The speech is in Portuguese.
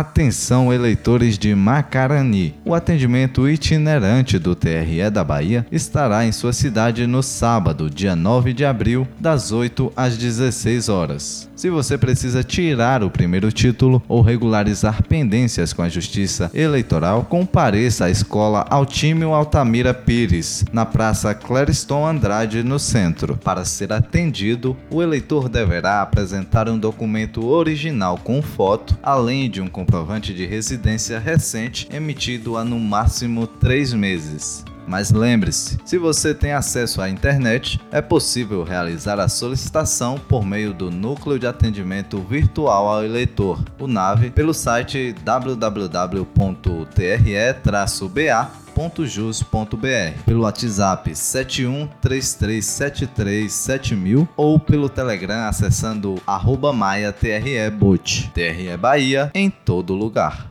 Atenção, eleitores de Macarani. O atendimento itinerante do TRE da Bahia estará em sua cidade no sábado, dia 9 de abril, das 8 às 16 horas. Se você precisa tirar o primeiro título ou regularizar pendências com a Justiça Eleitoral, compareça à Escola Altímio Altamira Pires, na Praça Clariston Andrade, no centro. Para ser atendido, o eleitor deverá apresentar um documento original com foto, além de um comprovante de residência recente emitido há no máximo três meses. Mas lembre-se, se você tem acesso à internet, é possível realizar a solicitação por meio do Núcleo de Atendimento Virtual ao Eleitor, o NAVE, pelo site www.tre-ba.jus.br, pelo WhatsApp 7133737000 ou pelo Telegram acessando arroba maia. TRE Bahia em todo lugar.